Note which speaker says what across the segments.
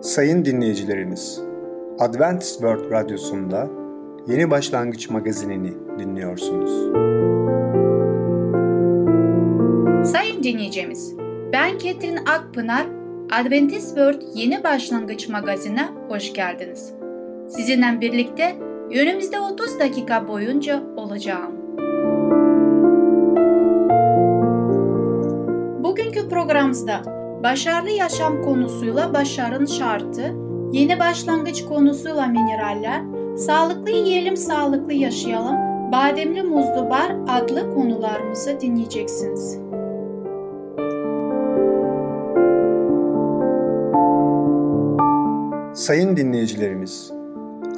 Speaker 1: Sayın dinleyicilerimiz, Adventist World Radyosu'nda Yeni Başlangıç magazinini dinliyorsunuz.
Speaker 2: Sayın dinleyicimiz, ben Ketrin Akpınar, Adventist World Yeni Başlangıç magazine hoş geldiniz. Sizinle birlikte önümüzde 30 dakika boyunca olacağım. Bugünkü programımızda başarılı yaşam konusuyla başarın şartı, yeni başlangıç konusuyla mineraller, sağlıklı yiyelim sağlıklı yaşayalım, bademli muzlu bar adlı konularımızı dinleyeceksiniz.
Speaker 1: Sayın dinleyicilerimiz,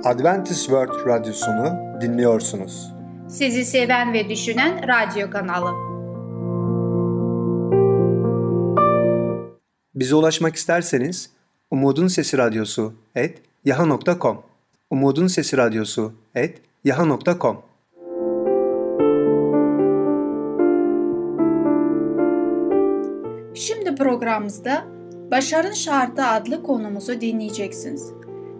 Speaker 1: Adventist World Radyosunu dinliyorsunuz.
Speaker 2: Sizi seven ve düşünen radyo kanalı.
Speaker 1: Bize ulaşmak isterseniz Umutun Sesi Radyosu et yaha.com Umutun Sesi Radyosu et yaha.com
Speaker 2: Şimdi programımızda Başarın Şartı adlı konumuzu dinleyeceksiniz.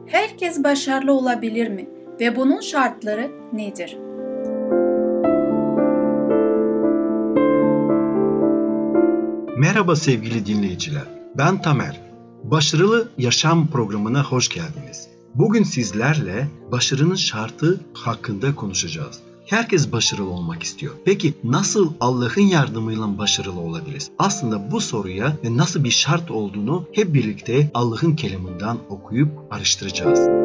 Speaker 2: Herkes başarılı olabilir mi ve bunun şartları nedir?
Speaker 3: Merhaba sevgili dinleyiciler. Ben Tamer. Başarılı Yaşam programına hoş geldiniz. Bugün sizlerle başarının şartı hakkında konuşacağız. Herkes başarılı olmak istiyor. Peki nasıl Allah'ın yardımıyla başarılı olabiliriz? Aslında bu soruya ve nasıl bir şart olduğunu hep birlikte Allah'ın keliminden okuyup araştıracağız.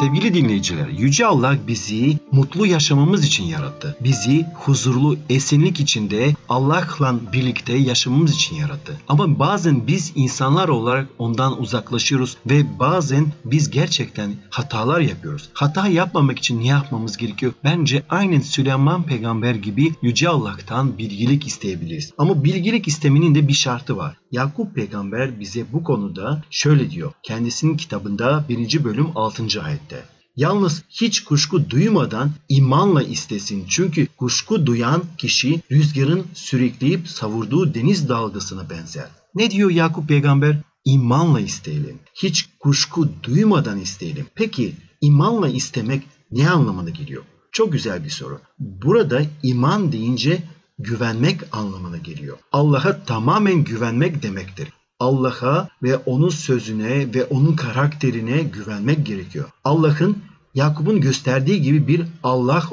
Speaker 3: Sevgili dinleyiciler, Yüce Allah bizi mutlu yaşamamız için yarattı. Bizi huzurlu, esinlik içinde Allah'la birlikte yaşamamız için yarattı. Ama bazen biz insanlar olarak ondan uzaklaşıyoruz ve bazen biz gerçekten hatalar yapıyoruz. Hata yapmamak için ne yapmamız gerekiyor? Bence aynen Süleyman peygamber gibi Yüce Allah'tan bilgilik isteyebiliriz. Ama bilgilik istemenin de bir şartı var. Yakup peygamber bize bu konuda şöyle diyor. Kendisinin kitabında 1. bölüm 6. ayette. Yalnız hiç kuşku duymadan imanla istesin. Çünkü kuşku duyan kişi rüzgarın sürükleyip savurduğu deniz dalgasına benzer. Ne diyor Yakup peygamber? İmanla isteyelim. Hiç kuşku duymadan isteyelim. Peki imanla istemek ne anlamına geliyor? Çok güzel bir soru. Burada iman deyince güvenmek anlamına geliyor. Allah'a tamamen güvenmek demektir. Allah'a ve onun sözüne ve onun karakterine güvenmek gerekiyor. Allah'ın Yakup'un gösterdiği gibi bir Allah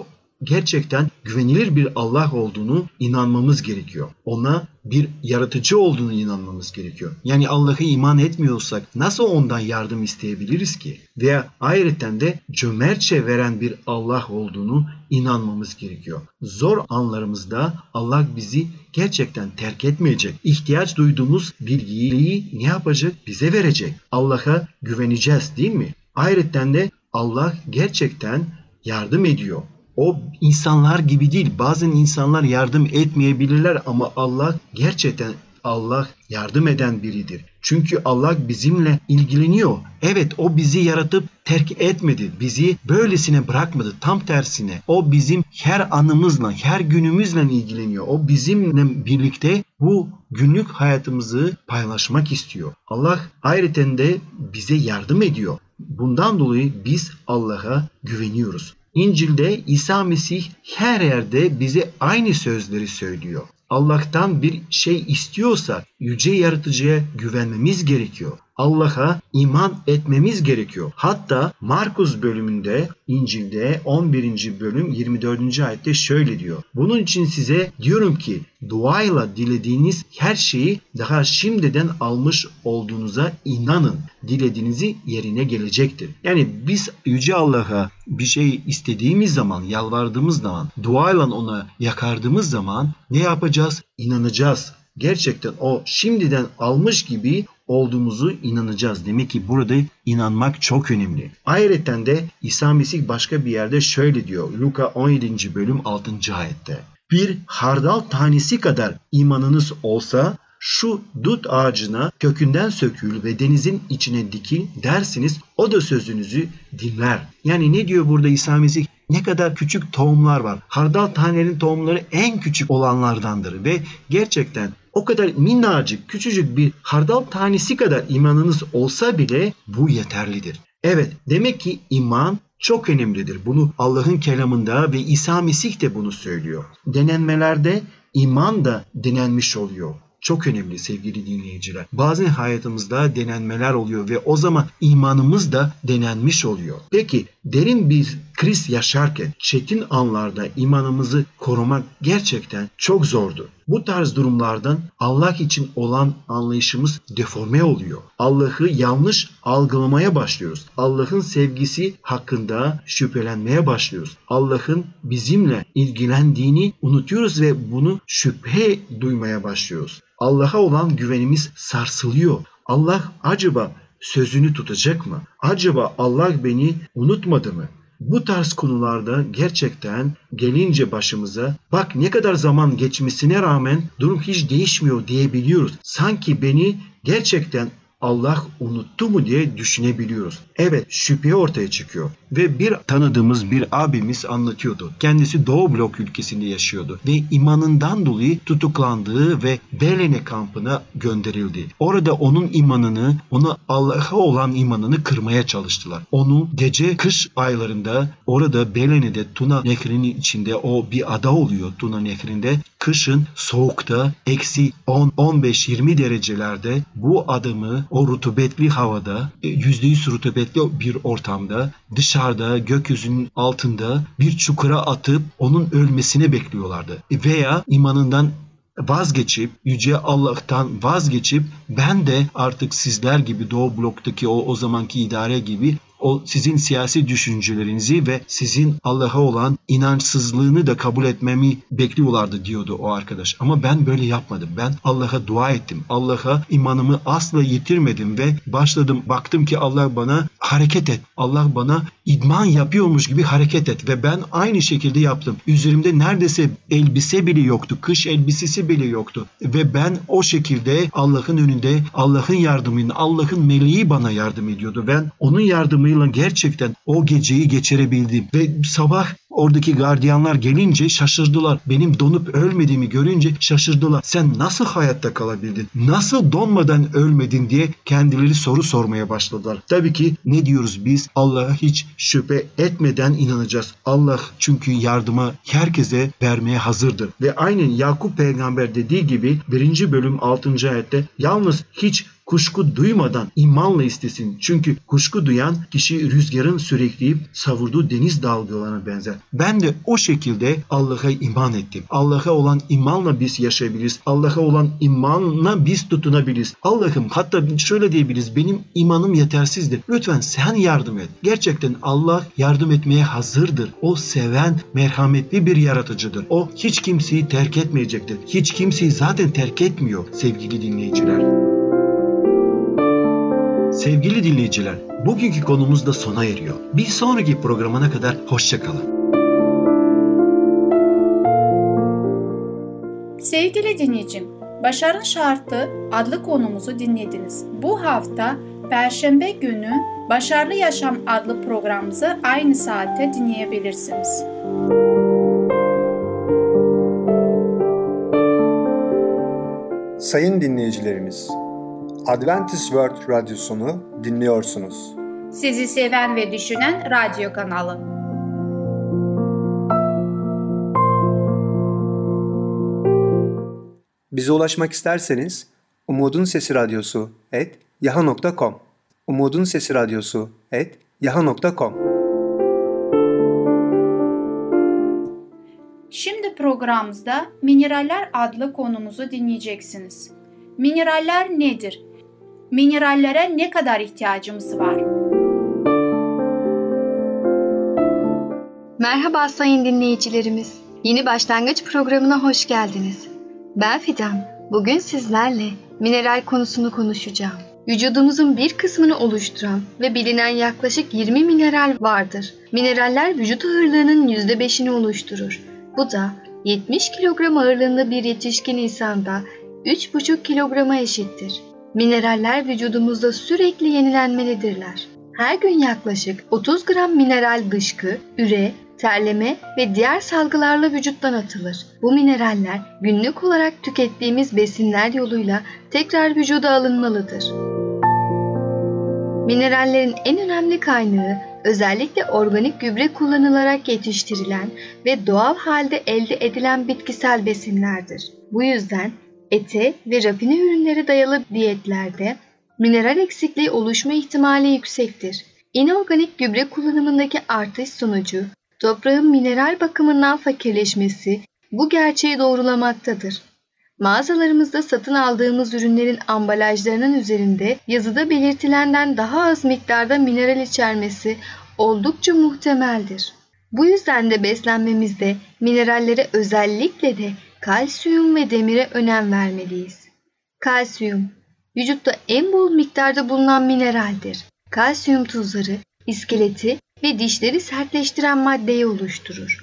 Speaker 3: gerçekten güvenilir bir Allah olduğunu inanmamız gerekiyor. Ona bir yaratıcı olduğunu inanmamız gerekiyor. Yani Allah'a iman etmiyorsak nasıl ondan yardım isteyebiliriz ki? Veya ayrıca de cömertçe veren bir Allah olduğunu inanmamız gerekiyor. Zor anlarımızda Allah bizi gerçekten terk etmeyecek. İhtiyaç duyduğumuz bilgiyi ne yapacak? Bize verecek. Allah'a güveneceğiz değil mi? Ayrıca de Allah gerçekten yardım ediyor. O insanlar gibi değil. Bazen insanlar yardım etmeyebilirler ama Allah gerçekten Allah yardım eden biridir. Çünkü Allah bizimle ilgileniyor. Evet o bizi yaratıp terk etmedi. Bizi böylesine bırakmadı. Tam tersine o bizim her anımızla, her günümüzle ilgileniyor. O bizimle birlikte bu günlük hayatımızı paylaşmak istiyor. Allah ayrıca de bize yardım ediyor. Bundan dolayı biz Allah'a güveniyoruz. İncil'de İsa Mesih her yerde bize aynı sözleri söylüyor. Allah'tan bir şey istiyorsa yüce yaratıcıya güvenmemiz gerekiyor. Allah'a iman etmemiz gerekiyor. Hatta Markus bölümünde İncil'de 11. bölüm 24. ayette şöyle diyor. Bunun için size diyorum ki duayla dilediğiniz her şeyi daha şimdiden almış olduğunuza inanın. Dilediğinizi yerine gelecektir. Yani biz Yüce Allah'a bir şey istediğimiz zaman, yalvardığımız zaman, duayla ona yakardığımız zaman ne yapacağız? İnanacağız gerçekten o şimdiden almış gibi olduğumuzu inanacağız. Demek ki burada inanmak çok önemli. Ayrıca de İsa Mesih başka bir yerde şöyle diyor. Luka 17. bölüm 6. ayette. Bir hardal tanesi kadar imanınız olsa şu dut ağacına kökünden sökül ve denizin içine dikil dersiniz o da sözünüzü dinler. Yani ne diyor burada İsa Mesih? Ne kadar küçük tohumlar var. Hardal tanenin tohumları en küçük olanlardandır ve gerçekten o kadar minnacık, küçücük bir hardal tanesi kadar imanınız olsa bile bu yeterlidir. Evet, demek ki iman çok önemlidir. Bunu Allah'ın kelamında ve İsa Mesih de bunu söylüyor. Denenmelerde iman da denenmiş oluyor. Çok önemli sevgili dinleyiciler. Bazen hayatımızda denenmeler oluyor ve o zaman imanımız da denenmiş oluyor. Peki derin bir kriz yaşarken çetin anlarda imanımızı korumak gerçekten çok zordu. Bu tarz durumlardan Allah için olan anlayışımız deforme oluyor. Allah'ı yanlış algılamaya başlıyoruz. Allah'ın sevgisi hakkında şüphelenmeye başlıyoruz. Allah'ın bizimle ilgilendiğini unutuyoruz ve bunu şüphe duymaya başlıyoruz. Allah'a olan güvenimiz sarsılıyor. Allah acaba sözünü tutacak mı? Acaba Allah beni unutmadı mı? Bu tarz konularda gerçekten gelince başımıza bak ne kadar zaman geçmesine rağmen durum hiç değişmiyor diyebiliyoruz. Sanki beni gerçekten Allah unuttu mu diye düşünebiliyoruz. Evet şüphe ortaya çıkıyor. Ve bir tanıdığımız bir abimiz anlatıyordu. Kendisi Doğu Blok ülkesinde yaşıyordu ve imanından dolayı tutuklandığı ve Belene kampına gönderildi. Orada onun imanını, onu Allah'a olan imanını kırmaya çalıştılar. Onu gece kış aylarında orada Belene'de Tuna Nehri'nin içinde o bir ada oluyor Tuna Nehri'nde. Kışın soğukta eksi 10-15-20 derecelerde bu adamı o rutubetli havada %100 rutubetli bir ortamda dışarıda gökyüzünün altında bir çukura atıp onun ölmesini bekliyorlardı. Veya imanından vazgeçip yüce Allah'tan vazgeçip ben de artık sizler gibi Doğu bloktaki o o zamanki idare gibi o sizin siyasi düşüncelerinizi ve sizin Allah'a olan inançsızlığını da kabul etmemi bekliyorlardı diyordu o arkadaş. Ama ben böyle yapmadım. Ben Allah'a dua ettim. Allah'a imanımı asla yitirmedim ve başladım. Baktım ki Allah bana hareket et. Allah bana idman yapıyormuş gibi hareket et ve ben aynı şekilde yaptım. Üzerimde neredeyse elbise bile yoktu. Kış elbisesi bile yoktu. Ve ben o şekilde Allah'ın önünde Allah'ın yardımıyla Allah'ın meleği bana yardım ediyordu. Ben onun yardımıyla gerçekten o geceyi geçirebildim. Ve sabah Oradaki gardiyanlar gelince şaşırdılar. Benim donup ölmediğimi görünce şaşırdılar. Sen nasıl hayatta kalabildin? Nasıl donmadan ölmedin diye kendileri soru sormaya başladılar. Tabii ki ne diyoruz biz? Allah'a hiç şüphe etmeden inanacağız. Allah çünkü yardıma herkese vermeye hazırdır. Ve aynen Yakup peygamber dediği gibi 1. bölüm 6. ayette yalnız hiç kuşku duymadan imanla istesin. Çünkü kuşku duyan kişi rüzgarın sürekleyip savurduğu deniz dalgalarına benzer. Ben de o şekilde Allah'a iman ettim. Allah'a olan imanla biz yaşayabiliriz. Allah'a olan imanla biz tutunabiliriz. Allah'ım hatta şöyle diyebiliriz. Benim imanım yetersizdir. Lütfen sen yardım et. Gerçekten Allah yardım etmeye hazırdır. O seven, merhametli bir yaratıcıdır. O hiç kimseyi terk etmeyecektir. Hiç kimseyi zaten terk etmiyor sevgili dinleyiciler. Sevgili dinleyiciler, bugünkü konumuz da sona eriyor. Bir sonraki programına kadar hoşçakalın.
Speaker 2: Sevgili dinleyicim, Başarın Şartı adlı konumuzu dinlediniz. Bu hafta Perşembe günü Başarılı Yaşam adlı programımızı aynı saatte dinleyebilirsiniz.
Speaker 1: Sayın dinleyicilerimiz, Adventist World Radyosunu dinliyorsunuz.
Speaker 2: Sizi seven ve düşünen radyo kanalı.
Speaker 1: Bize ulaşmak isterseniz Umutun Sesi Radyosu et yaha.com Umutun Sesi Radyosu et yaha.com
Speaker 2: Şimdi programımızda Mineraller adlı konumuzu dinleyeceksiniz. Mineraller nedir? Minerallere ne kadar ihtiyacımız var?
Speaker 4: Merhaba sayın dinleyicilerimiz. Yeni başlangıç programına hoş geldiniz. Ben Fidan. Bugün sizlerle mineral konusunu konuşacağım. Vücudumuzun bir kısmını oluşturan ve bilinen yaklaşık 20 mineral vardır. Mineraller vücut ağırlığının %5'ini oluşturur. Bu da 70 kilogram ağırlığında bir yetişkin insanda 3,5 kilograma eşittir. Mineraller vücudumuzda sürekli yenilenmelidirler. Her gün yaklaşık 30 gram mineral dışkı, üre, terleme ve diğer salgılarla vücuttan atılır. Bu mineraller günlük olarak tükettiğimiz besinler yoluyla tekrar vücuda alınmalıdır. Minerallerin en önemli kaynağı özellikle organik gübre kullanılarak yetiştirilen ve doğal halde elde edilen bitkisel besinlerdir. Bu yüzden ete ve rafine ürünlere dayalı diyetlerde mineral eksikliği oluşma ihtimali yüksektir. İnorganik gübre kullanımındaki artış sonucu toprağın mineral bakımından fakirleşmesi bu gerçeği doğrulamaktadır. Mağazalarımızda satın aldığımız ürünlerin ambalajlarının üzerinde yazıda belirtilenden daha az miktarda mineral içermesi oldukça muhtemeldir. Bu yüzden de beslenmemizde minerallere özellikle de kalsiyum ve demire önem vermeliyiz. Kalsiyum, vücutta en bol miktarda bulunan mineraldir. Kalsiyum tuzları, iskeleti ve dişleri sertleştiren maddeyi oluşturur.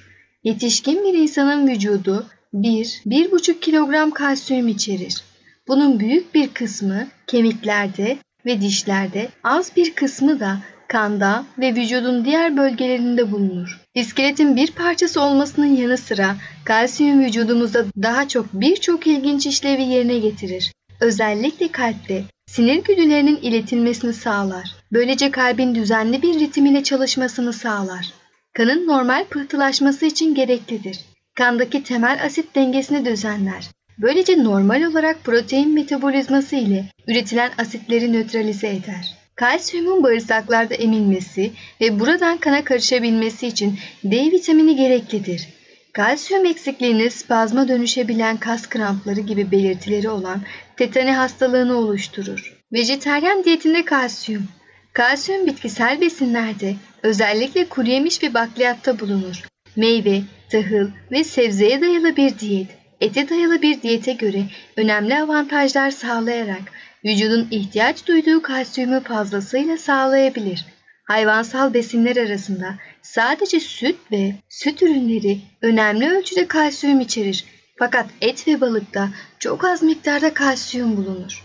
Speaker 4: Yetişkin bir insanın vücudu 1-1,5 kilogram kalsiyum içerir. Bunun büyük bir kısmı kemiklerde ve dişlerde, az bir kısmı da kanda ve vücudun diğer bölgelerinde bulunur. İskeletin bir parçası olmasının yanı sıra kalsiyum vücudumuzda daha çok birçok ilginç işlevi yerine getirir. Özellikle kalpte sinir güdülerinin iletilmesini sağlar. Böylece kalbin düzenli bir ritim ile çalışmasını sağlar. Kanın normal pıhtılaşması için gereklidir. Kandaki temel asit dengesini düzenler. Böylece normal olarak protein metabolizması ile üretilen asitleri nötralize eder. Kalsiyumun bağırsaklarda emilmesi ve buradan kana karışabilmesi için D vitamini gereklidir. Kalsiyum eksikliğini spazma dönüşebilen kas krampları gibi belirtileri olan tetani hastalığını oluşturur. Vejeteryan diyetinde kalsiyum. Kalsiyum bitkisel besinlerde özellikle kuru yemiş ve bakliyatta bulunur. Meyve, tahıl ve sebzeye dayalı bir diyet, ete dayalı bir diyete göre önemli avantajlar sağlayarak vücudun ihtiyaç duyduğu kalsiyumu fazlasıyla sağlayabilir. Hayvansal besinler arasında sadece süt ve süt ürünleri önemli ölçüde kalsiyum içerir. Fakat et ve balıkta çok az miktarda kalsiyum bulunur.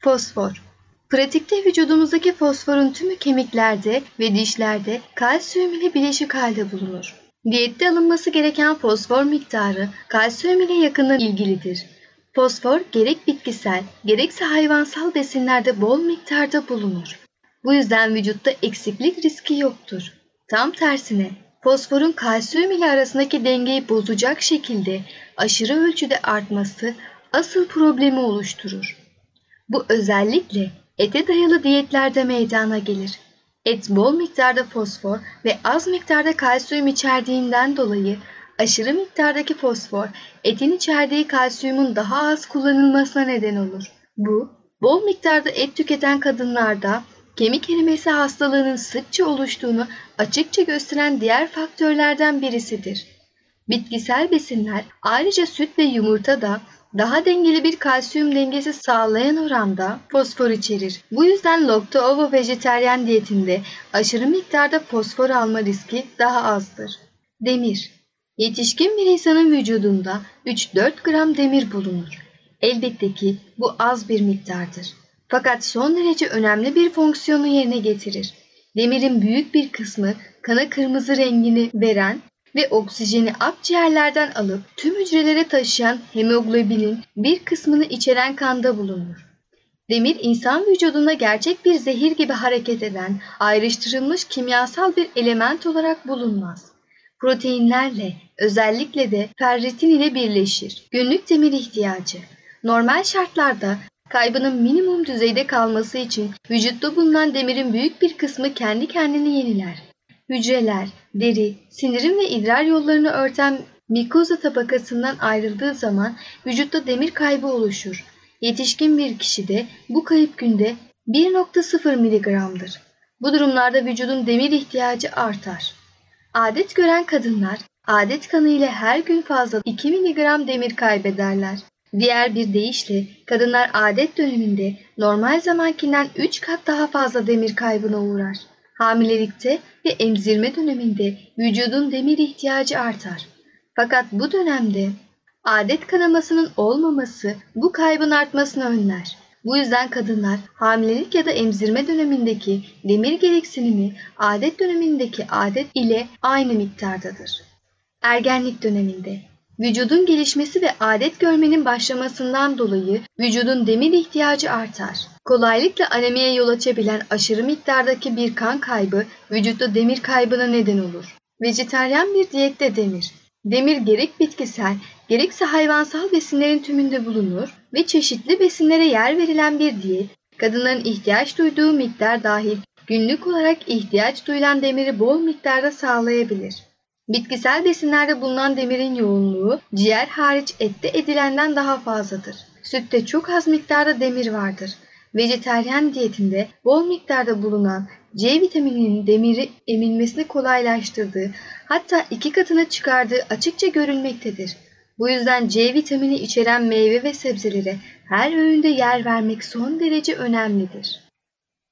Speaker 4: Fosfor Pratikte vücudumuzdaki fosforun tümü kemiklerde ve dişlerde kalsiyum ile bileşik halde bulunur. Diyette alınması gereken fosfor miktarı kalsiyum ile yakından ilgilidir. Fosfor gerek bitkisel gerekse hayvansal besinlerde bol miktarda bulunur. Bu yüzden vücutta eksiklik riski yoktur. Tam tersine fosforun kalsiyum ile arasındaki dengeyi bozacak şekilde aşırı ölçüde artması asıl problemi oluşturur. Bu özellikle ete dayalı diyetlerde meydana gelir. Et bol miktarda fosfor ve az miktarda kalsiyum içerdiğinden dolayı aşırı miktardaki fosfor etin içerdiği kalsiyumun daha az kullanılmasına neden olur. Bu, bol miktarda et tüketen kadınlarda kemik erimesi hastalığının sıkça oluştuğunu açıkça gösteren diğer faktörlerden birisidir. Bitkisel besinler ayrıca süt ve yumurta da daha dengeli bir kalsiyum dengesi sağlayan oranda fosfor içerir. Bu yüzden Lacto-Ovo vejeteryan diyetinde aşırı miktarda fosfor alma riski daha azdır. Demir Yetişkin bir insanın vücudunda 3-4 gram demir bulunur. Elbette ki bu az bir miktardır. Fakat son derece önemli bir fonksiyonu yerine getirir. Demirin büyük bir kısmı kana kırmızı rengini veren ve oksijeni akciğerlerden alıp tüm hücrelere taşıyan hemoglobinin bir kısmını içeren kanda bulunur. Demir insan vücudunda gerçek bir zehir gibi hareket eden ayrıştırılmış kimyasal bir element olarak bulunmaz. Proteinlerle özellikle de ferritin ile birleşir. Günlük demir ihtiyacı. Normal şartlarda kaybının minimum düzeyde kalması için vücutta bulunan demirin büyük bir kısmı kendi kendini yeniler. Hücreler, deri, sindirim ve idrar yollarını örten mikoza tabakasından ayrıldığı zaman vücutta demir kaybı oluşur. Yetişkin bir kişide bu kayıp günde 1.0 miligramdır. Bu durumlarda vücudun demir ihtiyacı artar. Adet gören kadınlar adet kanı ile her gün fazla 2 miligram demir kaybederler. Diğer bir deyişle kadınlar adet döneminde normal zamankinden 3 kat daha fazla demir kaybına uğrar. Hamilelikte ve emzirme döneminde vücudun demir ihtiyacı artar. Fakat bu dönemde adet kanamasının olmaması bu kaybın artmasını önler. Bu yüzden kadınlar hamilelik ya da emzirme dönemindeki demir gereksinimi adet dönemindeki adet ile aynı miktardadır. Ergenlik döneminde vücudun gelişmesi ve adet görmenin başlamasından dolayı vücudun demir ihtiyacı artar. Kolaylıkla anemiye yol açabilen aşırı miktardaki bir kan kaybı vücutta demir kaybına neden olur. Vejeteryan bir diyette demir. Demir gerek bitkisel gerekse hayvansal besinlerin tümünde bulunur ve çeşitli besinlere yer verilen bir diyet, kadınların ihtiyaç duyduğu miktar dahil günlük olarak ihtiyaç duyulan demiri bol miktarda sağlayabilir. Bitkisel besinlerde bulunan demirin yoğunluğu ciğer hariç ette edilenden daha fazladır. Sütte çok az miktarda demir vardır. Vejeteryan diyetinde bol miktarda bulunan C vitamininin demiri emilmesini kolaylaştırdığı hatta iki katına çıkardığı açıkça görülmektedir. Bu yüzden C vitamini içeren meyve ve sebzelere her öğünde yer vermek son derece önemlidir.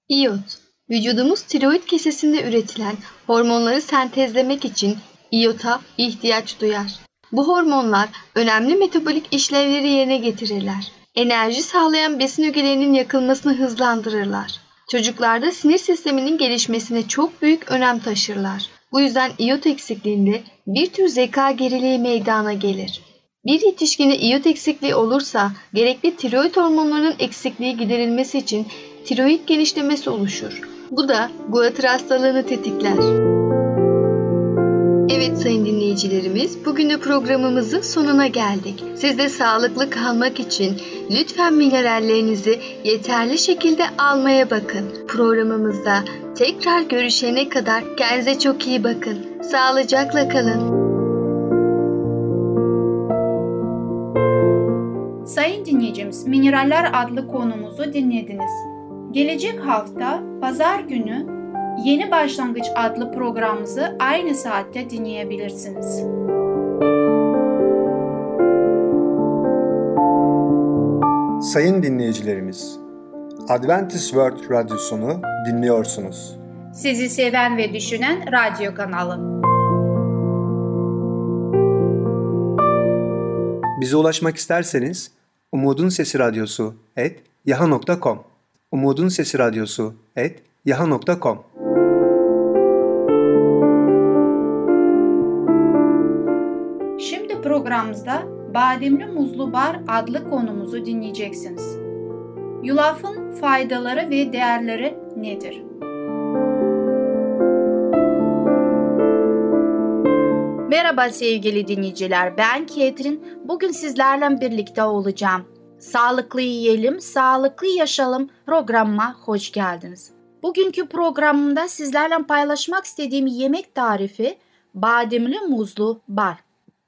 Speaker 4: İyot Vücudumuz tiroid kesesinde üretilen hormonları sentezlemek için iyota ihtiyaç duyar. Bu hormonlar önemli metabolik işlevleri yerine getirirler. Enerji sağlayan besin ögelerinin yakılmasını hızlandırırlar. Çocuklarda sinir sisteminin gelişmesine çok büyük önem taşırlar. Bu yüzden iyot eksikliğinde bir tür zeka geriliği meydana gelir. Bir yetişkinde iyot eksikliği olursa gerekli tiroid hormonlarının eksikliği giderilmesi için tiroid genişlemesi oluşur. Bu da guatr hastalığını tetikler. Evet sayın dinleyicilerimiz, bugün de programımızın sonuna geldik. Siz de sağlıklı kalmak için lütfen minerallerinizi yeterli şekilde almaya bakın. Programımızda tekrar görüşene kadar kendinize çok iyi bakın. Sağlıcakla kalın.
Speaker 2: Sayın dinleyicimiz, Mineraller adlı konumuzu dinlediniz. Gelecek hafta pazar günü Yeni Başlangıç adlı programımızı aynı saatte dinleyebilirsiniz.
Speaker 1: Sayın dinleyicilerimiz, Adventist World Radyosunu dinliyorsunuz.
Speaker 2: Sizi seven ve düşünen radyo kanalı.
Speaker 1: Bize ulaşmak isterseniz Umutun Sesi Radyosu et yaha.com Umutun Sesi Radyosu et yaha.com
Speaker 2: Şimdi programımızda Bademli Muzlu Bar adlı konumuzu dinleyeceksiniz. Yulafın faydaları ve değerleri nedir? Merhaba sevgili dinleyiciler, ben Ketrin. Bugün sizlerle birlikte olacağım. Sağlıklı yiyelim, sağlıklı yaşayalım programıma hoş geldiniz. Bugünkü programımda sizlerle paylaşmak istediğim yemek tarifi bademli muzlu bar.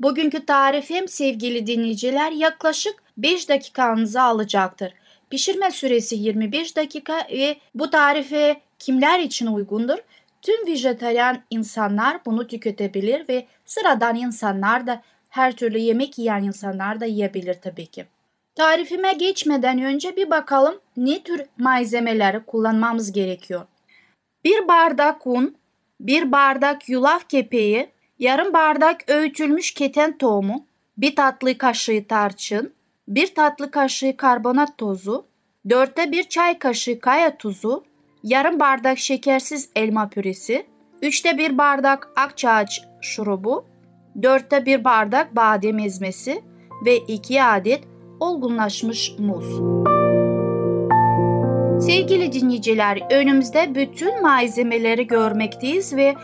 Speaker 2: Bugünkü tarifim sevgili dinleyiciler yaklaşık 5 dakikanızı alacaktır. Pişirme süresi 25 dakika ve bu tarife kimler için uygundur? Tüm vejetaryen insanlar bunu tüketebilir ve sıradan insanlar da her türlü yemek yiyen insanlar da yiyebilir tabii ki. Tarifime geçmeden önce bir bakalım ne tür malzemeleri kullanmamız gerekiyor. Bir bardak un, bir bardak yulaf kepeği, yarım bardak öğütülmüş keten tohumu, bir tatlı kaşığı tarçın, bir tatlı kaşığı karbonat tozu, dörtte bir çay kaşığı kaya tuzu, yarım bardak şekersiz elma püresi, üçte bir bardak akçaağaç şurubu, dörtte bir bardak badem ezmesi ve iki adet olgunlaşmış muz. Sevgili dinleyiciler, önümüzde bütün malzemeleri görmekteyiz ve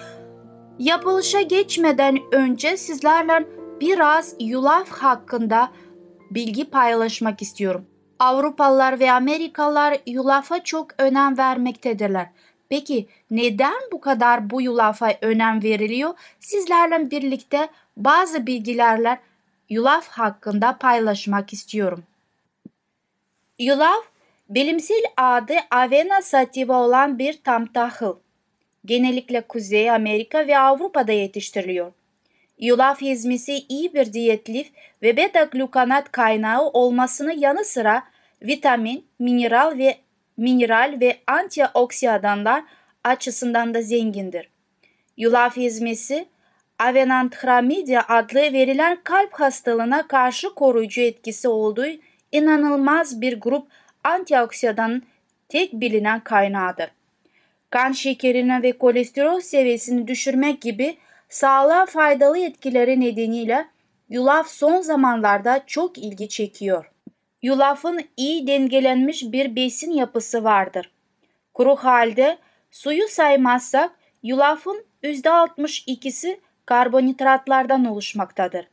Speaker 2: yapılışa geçmeden önce sizlerle biraz yulaf hakkında bilgi paylaşmak istiyorum. Avrupalılar ve Amerikalılar yulafa çok önem vermektedirler. Peki neden bu kadar bu yulafa önem veriliyor? Sizlerle birlikte bazı bilgilerle yulaf hakkında paylaşmak istiyorum. Yulaf, bilimsel adı Avena sativa olan bir tam tahıl. Genellikle Kuzey Amerika ve Avrupa'da yetiştiriliyor. Yulaf hizmesi iyi bir diyet lif ve beta glukanat kaynağı olmasının yanı sıra vitamin, mineral ve mineral ve antioksidanlar açısından da zengindir. Yulaf hizmesi Avenanthramidia adlı verilen kalp hastalığına karşı koruyucu etkisi olduğu inanılmaz bir grup antioksidanın tek bilinen kaynağıdır. Kan şekerini ve kolesterol seviyesini düşürmek gibi sağlığa faydalı etkileri nedeniyle yulaf son zamanlarda çok ilgi çekiyor. Yulafın iyi dengelenmiş bir besin yapısı vardır. Kuru halde suyu saymazsak yulafın %62'si karbonhidratlardan oluşmaktadır.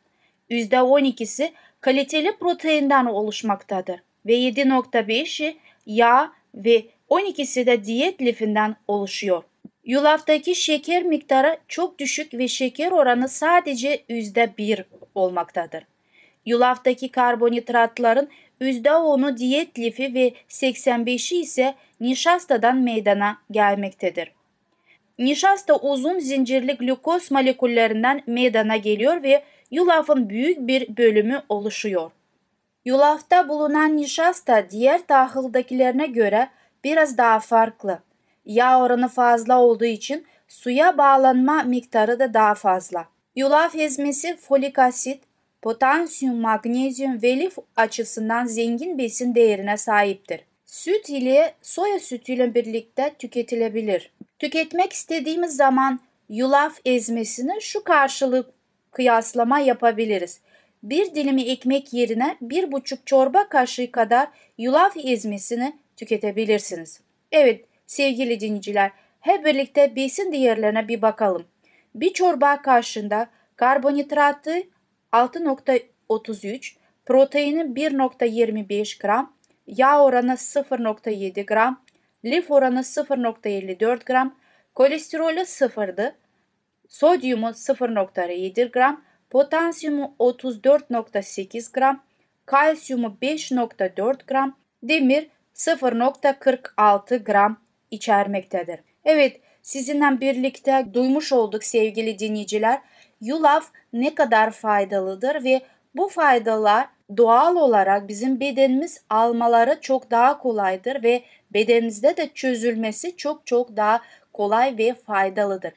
Speaker 2: %12'si kaliteli proteinden oluşmaktadır ve 7.5'i yağ ve 12'si de diyet lifinden oluşuyor. Yulaftaki şeker miktarı çok düşük ve şeker oranı sadece %1 olmaktadır. Yulaftaki karbonhidratların %10'u diyet lifi ve 85'i ise nişastadan meydana gelmektedir. Nişasta uzun zincirli glukoz moleküllerinden meydana geliyor ve yulafın büyük bir bölümü oluşuyor. Yulafta bulunan nişasta diğer tahıldakilerine göre biraz daha farklı. Yağ oranı fazla olduğu için suya bağlanma miktarı da daha fazla. Yulaf ezmesi folik asit, potasyum, magnezyum ve lif açısından zengin besin değerine sahiptir. Süt ile soya sütüyle birlikte tüketilebilir. Tüketmek istediğimiz zaman yulaf ezmesini şu karşılık kıyaslama yapabiliriz. Bir dilimi ekmek yerine bir buçuk çorba kaşığı kadar yulaf ezmesini tüketebilirsiniz. Evet sevgili dinleyiciler hep birlikte besin değerlerine bir bakalım. Bir çorba kaşığında karbonhidratı 6.33, proteini 1.25 gram, yağ oranı 0.7 gram, lif oranı 0.54 gram, kolesterolü sıfırdı, sodyumu 0.7 gram, potasyumu 34.8 gram, kalsiyumu 5.4 gram, demir 0.46 gram içermektedir. Evet, sizinle birlikte duymuş olduk sevgili dinleyiciler. Yulaf ne kadar faydalıdır ve bu faydalar doğal olarak bizim bedenimiz almaları çok daha kolaydır ve bedenimizde de çözülmesi çok çok daha kolay ve faydalıdır.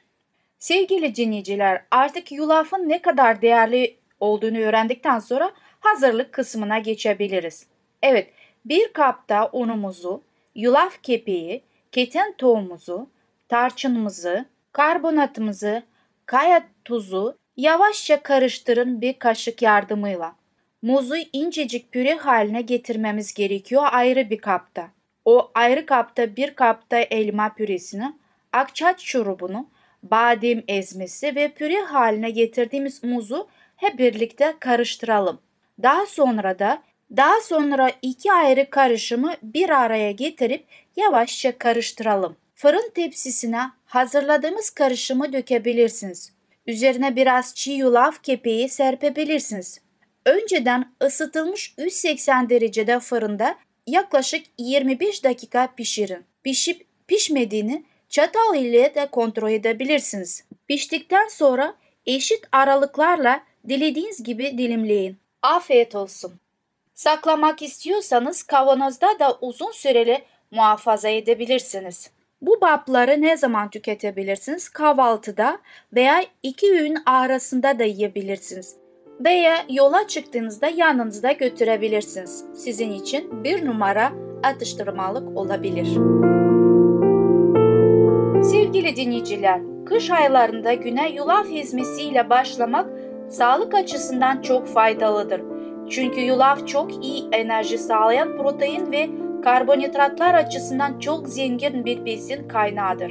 Speaker 2: Sevgili dinleyiciler artık yulafın ne kadar değerli olduğunu öğrendikten sonra hazırlık kısmına geçebiliriz. Evet bir kapta unumuzu, yulaf kepeği, keten tohumumuzu, tarçınımızı, karbonatımızı, kaya tuzu yavaşça karıştırın bir kaşık yardımıyla. Muzu incecik püre haline getirmemiz gerekiyor ayrı bir kapta. O ayrı kapta bir kapta elma püresini, akçaç şurubunu, badem ezmesi ve püre haline getirdiğimiz muzu hep birlikte karıştıralım. Daha sonra da daha sonra iki ayrı karışımı bir araya getirip yavaşça karıştıralım. Fırın tepsisine hazırladığımız karışımı dökebilirsiniz. Üzerine biraz çiğ yulaf kepeği serpebilirsiniz. Önceden ısıtılmış 180 derecede fırında yaklaşık 25 dakika pişirin. Pişip pişmediğini çatal ile de kontrol edebilirsiniz. Piştikten sonra eşit aralıklarla dilediğiniz gibi dilimleyin. Afiyet olsun. Saklamak istiyorsanız kavanozda da uzun süreli muhafaza edebilirsiniz. Bu babları ne zaman tüketebilirsiniz? Kahvaltıda veya iki öğün arasında da yiyebilirsiniz. Veya yola çıktığınızda yanınızda götürebilirsiniz. Sizin için bir numara atıştırmalık olabilir. Sevgili dinleyiciler, kış aylarında güne yulaf hizmesiyle başlamak sağlık açısından çok faydalıdır. Çünkü yulaf çok iyi enerji sağlayan protein ve karbonhidratlar açısından çok zengin bir besin kaynağıdır.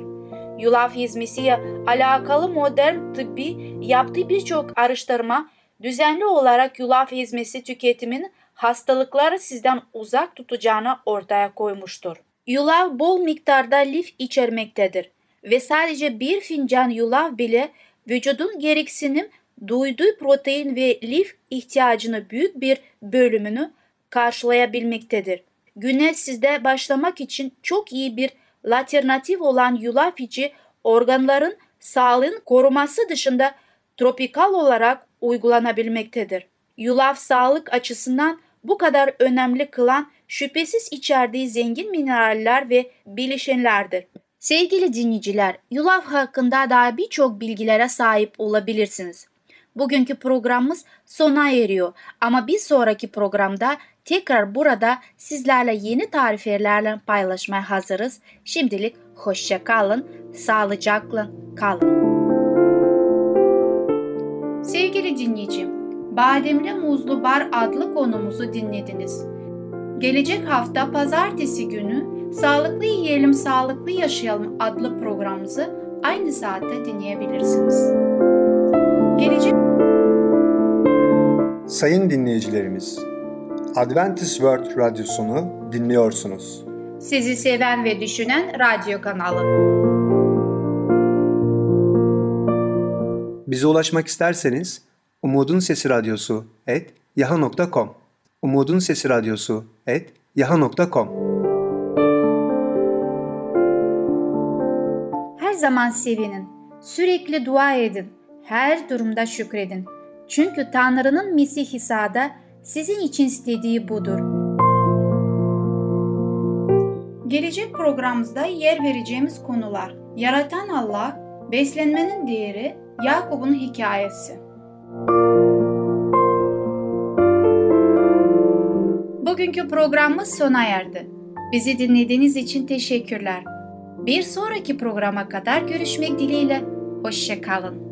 Speaker 2: Yulaf hizmesiyle alakalı modern tıbbi yaptığı birçok araştırma düzenli olarak yulaf hizmesi tüketiminin hastalıkları sizden uzak tutacağını ortaya koymuştur. Yulaf bol miktarda lif içermektedir ve sadece bir fincan yulaf bile vücudun gereksinim duyduğu protein ve lif ihtiyacını büyük bir bölümünü karşılayabilmektedir. Güne sizde başlamak için çok iyi bir alternatif olan yulaf içi organların sağlığın koruması dışında tropikal olarak uygulanabilmektedir. Yulaf sağlık açısından bu kadar önemli kılan şüphesiz içerdiği zengin mineraller ve bileşenlerdir. Sevgili dinleyiciler, yulaf hakkında daha birçok bilgilere sahip olabilirsiniz. Bugünkü programımız sona eriyor. Ama bir sonraki programda tekrar burada sizlerle yeni tariflerle paylaşmaya hazırız. Şimdilik hoşça kalın, sağlıcakla kalın. Sevgili dinleyicim, Bademli Muzlu Bar adlı konumuzu dinlediniz. Gelecek hafta pazartesi günü Sağlıklı Yiyelim Sağlıklı Yaşayalım adlı programımızı aynı saatte dinleyebilirsiniz. Gelecek
Speaker 1: Sayın dinleyicilerimiz, Adventist World Radyosunu dinliyorsunuz.
Speaker 2: sizi seven ve düşünen radyo kanalı.
Speaker 1: Bize ulaşmak isterseniz Umutun Sesi Radyosu et yaha.com Umutun Sesi Radyosu et yaha.com
Speaker 2: Her zaman sevinin, sürekli dua edin, her durumda şükredin. Çünkü Tanrı'nın Mesih sizin için istediği budur. Gelecek programımızda yer vereceğimiz konular Yaratan Allah, beslenmenin değeri, Yakup'un hikayesi. Bugünkü programımız sona erdi. Bizi dinlediğiniz için teşekkürler. Bir sonraki programa kadar görüşmek dileğiyle. Hoşçakalın.